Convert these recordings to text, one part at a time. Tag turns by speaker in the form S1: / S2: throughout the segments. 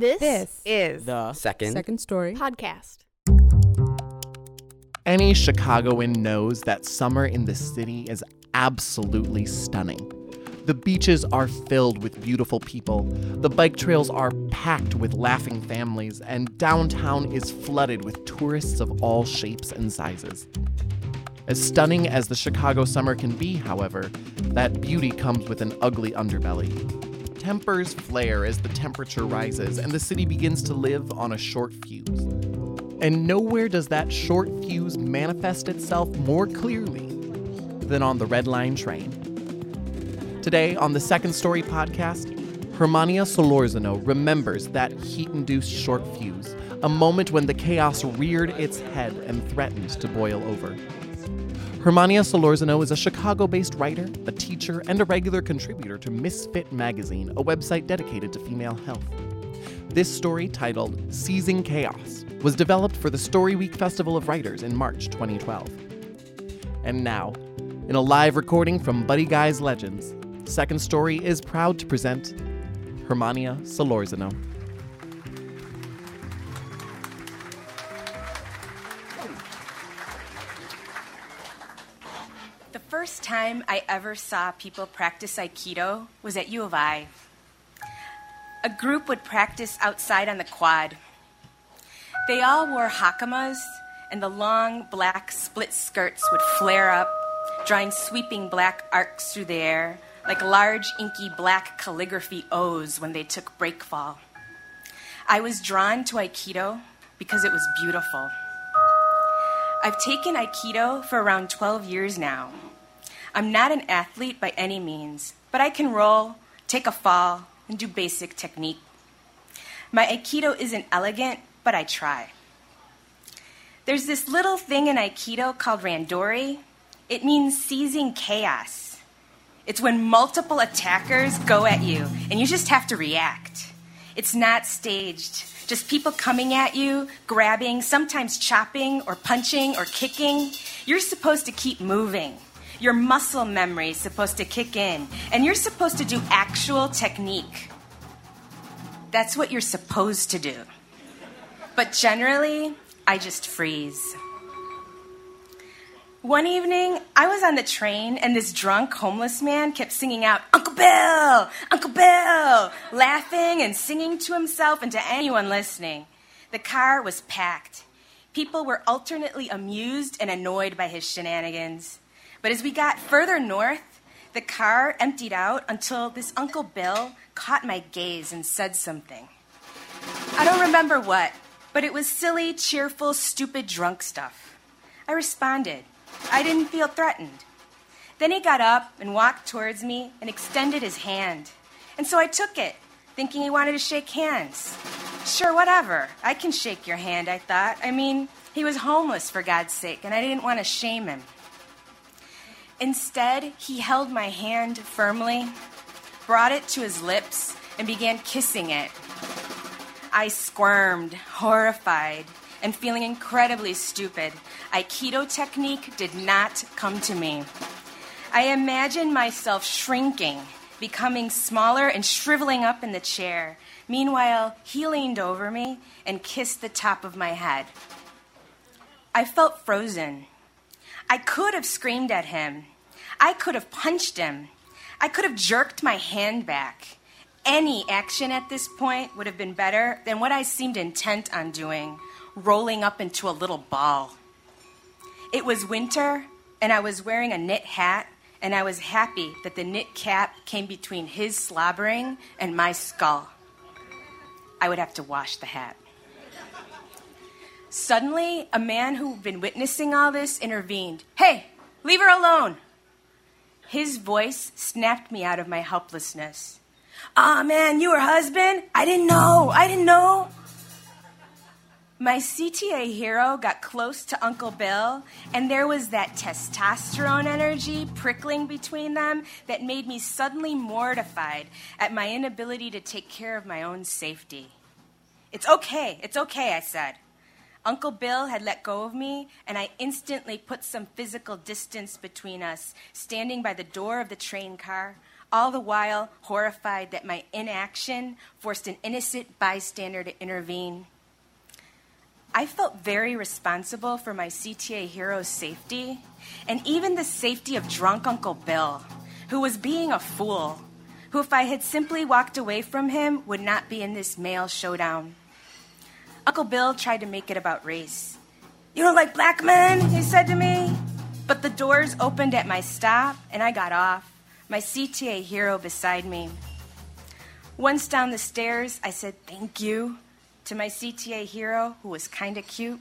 S1: This,
S2: This
S1: is
S3: The
S4: Second.
S2: second story.
S1: podcast.
S5: Any Chicagoan knows that summer in the city is absolutely stunning. The beaches are filled with beautiful people, the bike trails are packed with laughing families, and downtown is flooded with tourists of all shapes and sizes. As stunning as the Chicago summer can be, however, that beauty comes with an ugly underbelly. Tempers flare as the temperature rises and the city begins to live on a short fuse. And nowhere does that short fuse manifest itself more clearly than on the Red Line train. Today on the Second Story podcast, Hermania Solorzano remembers that heat induced short fuse, a moment when the chaos reared its head and threatened to boil over. Hermania Solorzano is a Chicago based writer, a teacher, and a regular contributor to Misfit Magazine, a website dedicated to female health. This story, titled Seizing Chaos, was developed for the Story Week Festival of Writers in March 2012. And now, in a live recording from Buddy Guy's Legends, Second Story is proud to present Hermania Solorzano.
S6: Time I ever saw people practice Aikido was at U of I. A group would practice outside on the quad. They all wore hakamas, and the long black split skirts would flare up, drawing sweeping black arcs through the air, like large inky black calligraphy O's when they took breakfall. I was drawn to Aikido because it was beautiful. I've taken Aikido for around 12 years now. I'm not an athlete by any means, but I can roll, take a fall, and do basic technique. My Aikido isn't elegant, but I try. There's this little thing in Aikido called randori. It means seizing chaos. It's when multiple attackers go at you and you just have to react. It's not staged. Just people coming at you, grabbing, sometimes chopping or punching or kicking. You're supposed to keep moving. Your muscle memory is supposed to kick in, and you're supposed to do actual technique. That's what you're supposed to do. But generally, I just freeze. One evening, I was on the train, and this drunk homeless man kept singing out, Uncle Bill! Uncle Bill! laughing and singing to himself and to anyone listening. The car was packed. People were alternately amused and annoyed by his shenanigans. But as we got further north, the car emptied out until this Uncle Bill caught my gaze and said something. I don't remember what, but it was silly, cheerful, stupid, drunk stuff. I responded. I didn't feel threatened. Then he got up and walked towards me and extended his hand. And so I took it, thinking he wanted to shake hands. Sure, whatever. I can shake your hand, I thought. I mean, he was homeless, for God's sake, and I didn't want to shame him. Instead, he held my hand firmly, brought it to his lips, and began kissing it. I squirmed, horrified, and feeling incredibly stupid. Aikido technique did not come to me. I imagined myself shrinking, becoming smaller, and shriveling up in the chair. Meanwhile, he leaned over me and kissed the top of my head. I felt frozen. I could have screamed at him. I could have punched him. I could have jerked my hand back. Any action at this point would have been better than what I seemed intent on doing rolling up into a little ball. It was winter, and I was wearing a knit hat, and I was happy that the knit cap came between his slobbering and my skull. I would have to wash the hat. Suddenly, a man who'd been witnessing all this intervened. Hey, leave her alone! His voice snapped me out of my helplessness. Aw, oh, man, you her husband? I didn't know. I didn't know. My CTA hero got close to Uncle Bill, and there was that testosterone energy prickling between them that made me suddenly mortified at my inability to take care of my own safety. It's okay, it's okay, I said. Uncle Bill had let go of me, and I instantly put some physical distance between us, standing by the door of the train car, all the while horrified that my inaction forced an innocent bystander to intervene. I felt very responsible for my CTA hero's safety and even the safety of drunk Uncle Bill, who was being a fool, who, if I had simply walked away from him, would not be in this male showdown. Uncle Bill tried to make it about race. You don't like black men, he said to me. But the doors opened at my stop, and I got off, my CTA hero beside me. Once down the stairs, I said thank you to my CTA hero, who was kind of cute.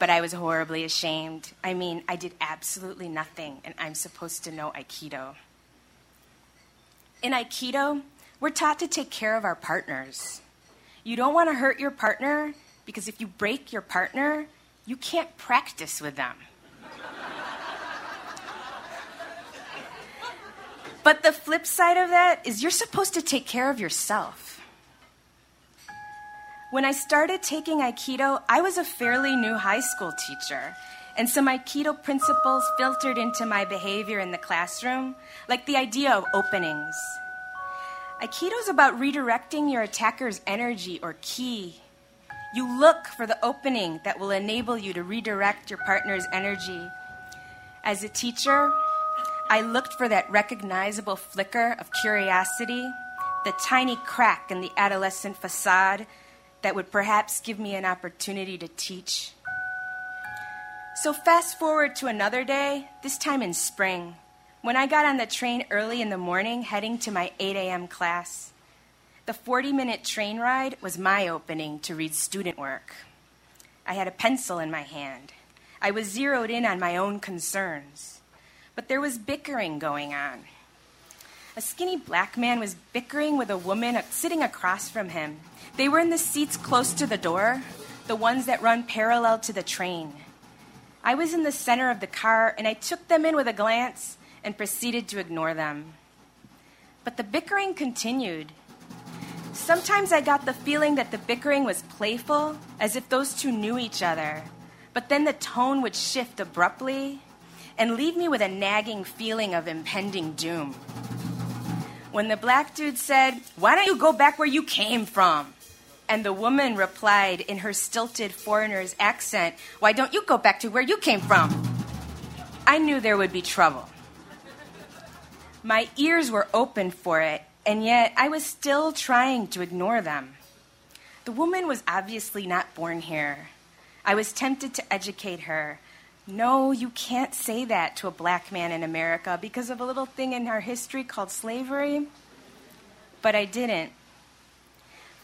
S6: But I was horribly ashamed. I mean, I did absolutely nothing, and I'm supposed to know Aikido. In Aikido, we're taught to take care of our partners. You don't want to hurt your partner because if you break your partner, you can't practice with them. but the flip side of that is you're supposed to take care of yourself. When I started taking Aikido, I was a fairly new high school teacher, and some Aikido principles filtered into my behavior in the classroom, like the idea of openings. Aikido is about redirecting your attacker's energy or ki. You look for the opening that will enable you to redirect your partner's energy. As a teacher, I looked for that recognizable flicker of curiosity, the tiny crack in the adolescent facade that would perhaps give me an opportunity to teach. So, fast forward to another day, this time in spring, when I got on the train early in the morning heading to my 8 a.m. class. The 40 minute train ride was my opening to read student work. I had a pencil in my hand. I was zeroed in on my own concerns. But there was bickering going on. A skinny black man was bickering with a woman sitting across from him. They were in the seats close to the door, the ones that run parallel to the train. I was in the center of the car, and I took them in with a glance and proceeded to ignore them. But the bickering continued. Sometimes I got the feeling that the bickering was playful, as if those two knew each other. But then the tone would shift abruptly and leave me with a nagging feeling of impending doom when the black dude said, Why don't you go back where you came from? And the woman replied in her stilted foreigner's accent, Why don't you go back to where you came from? I knew there would be trouble. My ears were open for it, and yet I was still trying to ignore them. The woman was obviously not born here. I was tempted to educate her, no, you can't say that to a black man in America because of a little thing in our history called slavery. But I didn't.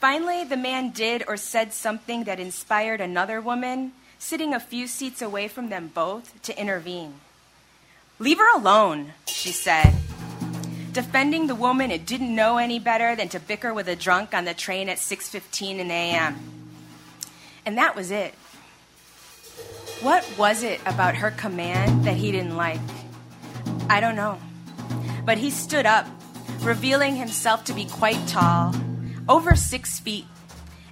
S6: Finally, the man did or said something that inspired another woman, sitting a few seats away from them both, to intervene. Leave her alone, she said, defending the woman who didn't know any better than to bicker with a drunk on the train at 6:15 in a.m. And that was it. What was it about her command that he didn't like? I don't know. But he stood up, revealing himself to be quite tall, over six feet,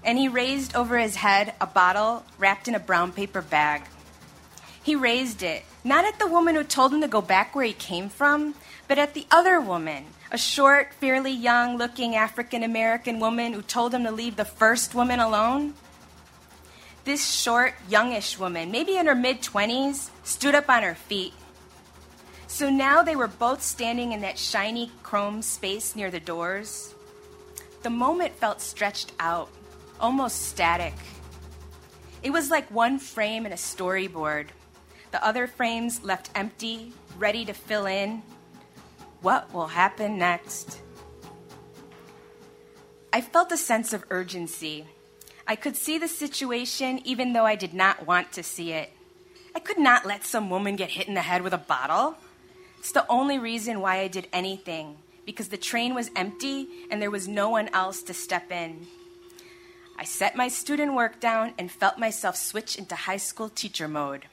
S6: and he raised over his head a bottle wrapped in a brown paper bag. He raised it, not at the woman who told him to go back where he came from, but at the other woman, a short, fairly young looking African American woman who told him to leave the first woman alone. This short, youngish woman, maybe in her mid 20s, stood up on her feet. So now they were both standing in that shiny chrome space near the doors. The moment felt stretched out, almost static. It was like one frame in a storyboard, the other frames left empty, ready to fill in. What will happen next? I felt a sense of urgency I could see the situation even though I did not want to see it. I could not let some woman get hit in the head with a bottle. It's the only reason why I did anything, because the train was empty and there was no one else to step in. I set my student work down and felt myself switch into high school teacher mode.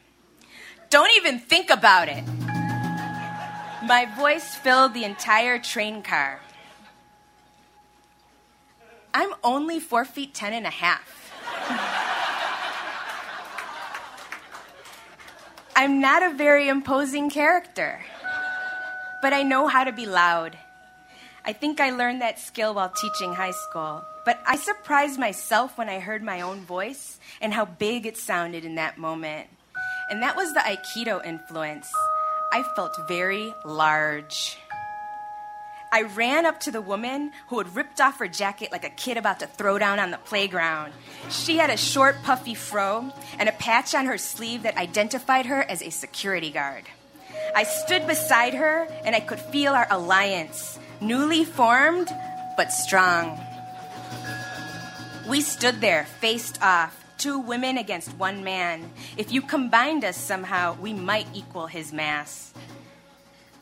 S6: Don't even think about it. My voice filled the entire train car. I'm only four feet ten and a half. I'm not a very imposing character. but I know how to be loud. I think I learned that skill while teaching high school, but I surprised myself when I heard my own voice and how big it sounded in that moment. And that was the Aikido influence. I felt very large. I ran up to the woman who had ripped off her jacket like a kid about to throw down on the playground. She had a short, puffy fro and a patch on her sleeve that identified her as a security guard. I stood beside her and I could feel our alliance, newly formed but strong. We stood there, faced off, two women against one man. If you combined us somehow, we might equal his mass.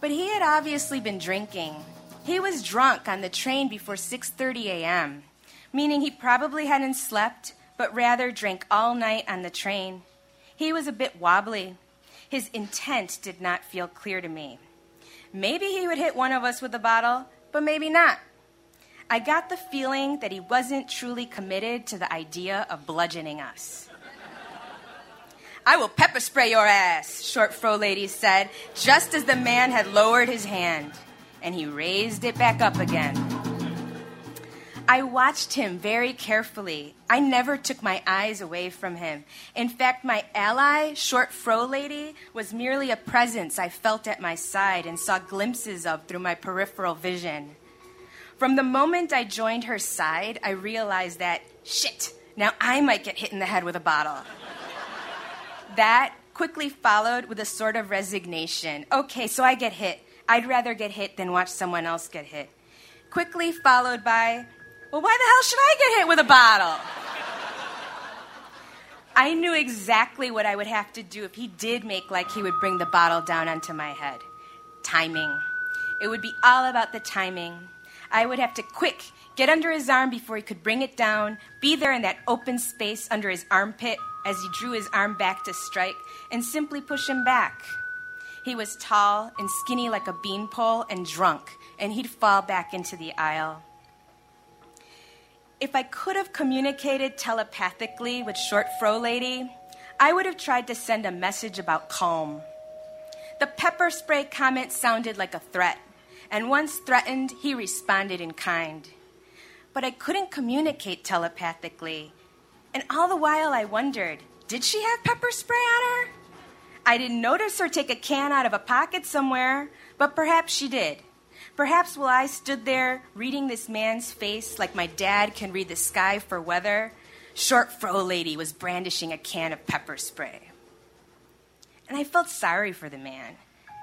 S6: But he had obviously been drinking. He was drunk on the train before 6:30 a.m., meaning he probably hadn't slept, but rather drank all night on the train. He was a bit wobbly. His intent did not feel clear to me. Maybe he would hit one of us with a bottle, but maybe not. I got the feeling that he wasn't truly committed to the idea of bludgeoning us. I will pepper spray your ass, short fro lady said, just as the man had lowered his hand and he raised it back up again. I watched him very carefully. I never took my eyes away from him. In fact, my ally, short fro lady, was merely a presence I felt at my side and saw glimpses of through my peripheral vision. From the moment I joined her side, I realized that, shit, now I might get hit in the head with a bottle. that quickly followed with a sort of resignation. Okay, so I get hit. I'd rather get hit than watch someone else get hit. Quickly followed by, well, why the hell should I get hit with a bottle? I knew exactly what I would have to do if he did make like he would bring the bottle down onto my head. Timing. It would be all about the timing. I would have to quick get under his arm before he could bring it down, be there in that open space under his armpit as he drew his arm back to strike, and simply push him back. He was tall and skinny like a beanpole and drunk, and he'd fall back into the aisle. If I could have communicated telepathically with Short Fro Lady, I would have tried to send a message about calm. The pepper spray comment sounded like a threat, and once threatened, he responded in kind. But I couldn't communicate telepathically, and all the while I wondered did she have pepper spray on her? I didn't notice her take a can out of a pocket somewhere, but perhaps she did. Perhaps while I stood there reading this man's face like my dad can read the sky for weather, short fro lady was brandishing a can of pepper spray. And I felt sorry for the man,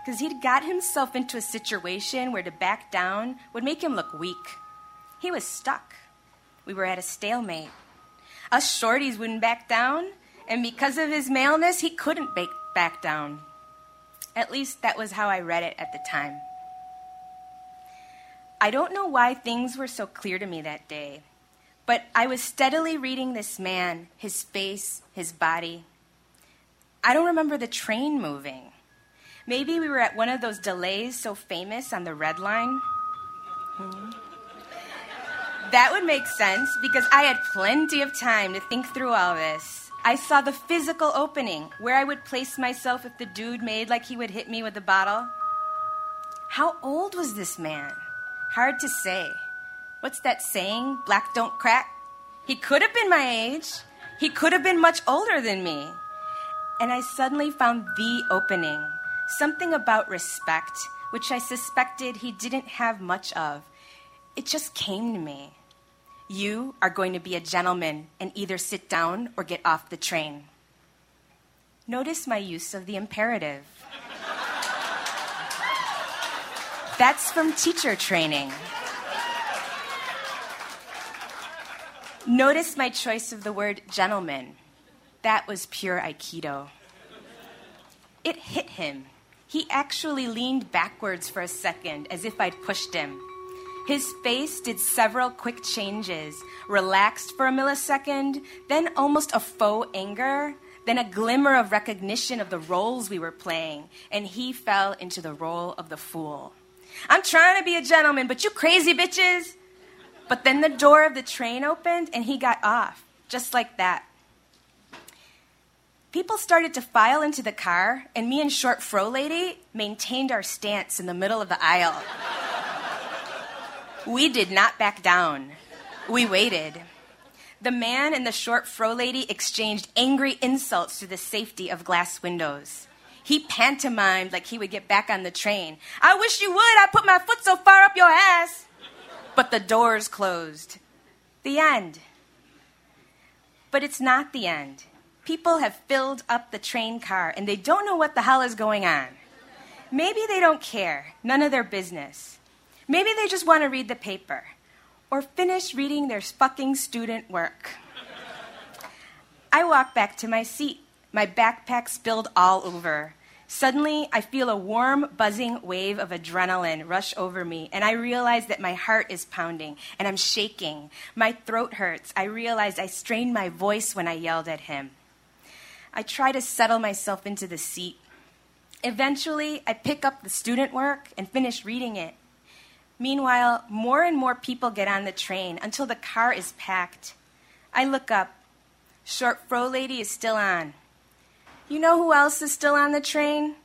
S6: because he'd got himself into a situation where to back down would make him look weak. He was stuck. We were at a stalemate. Us shorties wouldn't back down, and because of his maleness, he couldn't back back down. At least that was how I read it at the time. I don't know why things were so clear to me that day, but I was steadily reading this man, his face, his body. I don't remember the train moving. Maybe we were at one of those delays so famous on the red line. Hmm. That would make sense because I had plenty of time to think through all this. I saw the physical opening where I would place myself if the dude made like he would hit me with a bottle. How old was this man? Hard to say. What's that saying? Black don't crack? He could have been my age. He could have been much older than me. And I suddenly found the opening something about respect, which I suspected he didn't have much of. It just came to me. You are going to be a gentleman and either sit down or get off the train. Notice my use of the imperative. That's from teacher training. Notice my choice of the word gentleman. That was pure Aikido. It hit him. He actually leaned backwards for a second as if I'd pushed him. His face did several quick changes, relaxed for a millisecond, then almost a faux anger, then a glimmer of recognition of the roles we were playing, and he fell into the role of the fool. I'm trying to be a gentleman, but you crazy bitches! But then the door of the train opened and he got off, just like that. People started to file into the car, and me and Short Fro Lady maintained our stance in the middle of the aisle. we did not back down. We waited. The man and the short fro lady exchanged angry insults through the safety of glass windows. He pantomimed like he would get back on the train. I wish you would. I put my foot so far up your ass. But the doors closed. The end. But it's not the end. People have filled up the train car and they don't know what the hell is going on. Maybe they don't care. None of their business. Maybe they just want to read the paper or finish reading their fucking student work. I walk back to my seat, my backpack spilled all over. Suddenly, I feel a warm, buzzing wave of adrenaline rush over me, and I realize that my heart is pounding and I'm shaking. My throat hurts. I realize I strained my voice when I yelled at him. I try to settle myself into the seat. Eventually, I pick up the student work and finish reading it. Meanwhile, more and more people get on the train until the car is packed. I look up. Short Fro Lady is still on. You know who else is still on the train?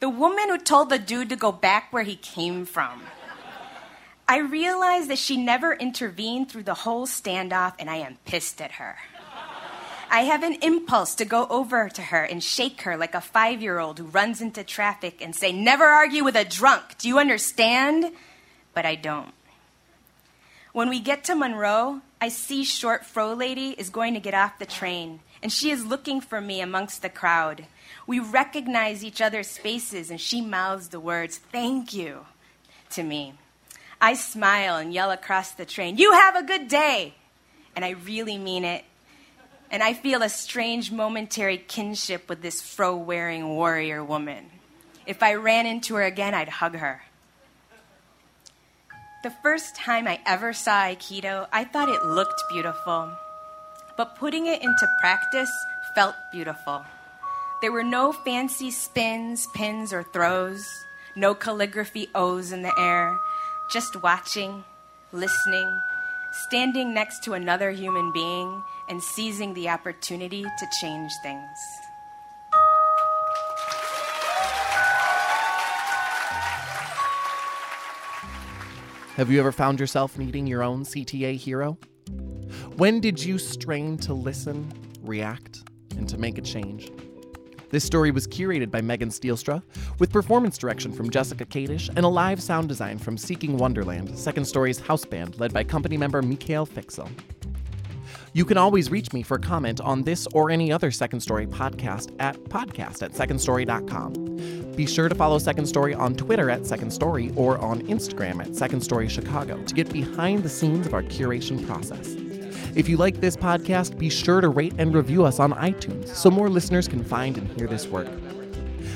S6: The woman who told the dude to go back where he came from. I realize that she never intervened through the whole standoff, and I am pissed at her. I have an impulse to go over to her and shake her like a five year old who runs into traffic and say, Never argue with a drunk. Do you understand? but I don't. When we get to Monroe, I see Short Fro Lady is going to get off the train, and she is looking for me amongst the crowd. We recognize each other's faces, and she mouths the words, Thank you, to me. I smile and yell across the train, You have a good day! And I really mean it. And I feel a strange momentary kinship with this fro wearing warrior woman. If I ran into her again, I'd hug her. The first time I ever saw Aikido, I thought it looked beautiful. But putting it into practice felt beautiful. There were no fancy spins, pins, or throws, no calligraphy O's in the air, just watching, listening, standing next to another human being, and seizing the opportunity to change things.
S5: Have you ever found yourself needing your own CTA hero? When did you strain to listen, react, and to make a change? This story was curated by Megan Stielstra, with performance direction from Jessica Kadish and a live sound design from Seeking Wonderland, Second Story's house band led by company member Mikhail Fiksel. You can always reach me for comment on this or any other Second Story podcast at podcast at secondstory.com. Be sure to follow Second Story on Twitter at Second Story or on Instagram at Second Story Chicago to get behind the scenes of our curation process. If you like this podcast, be sure to rate and review us on iTunes so more listeners can find and hear this work.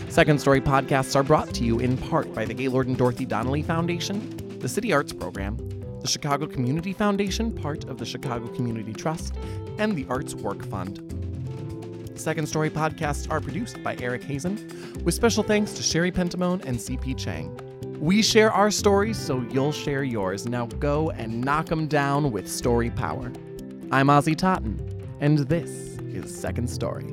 S5: Second Story podcasts are brought to you in part by the Gaylord and Dorothy Donnelley Foundation, the City Arts Program, the Chicago Community Foundation, part of the Chicago Community Trust, and the Arts Work Fund. Second Story podcasts are produced by Eric Hazen, with special thanks to Sherry Pentamone and CP Chang. We share our stories, so you'll share yours. Now go and knock them down with story power. I'm Ozzy Totten, and this is Second Story.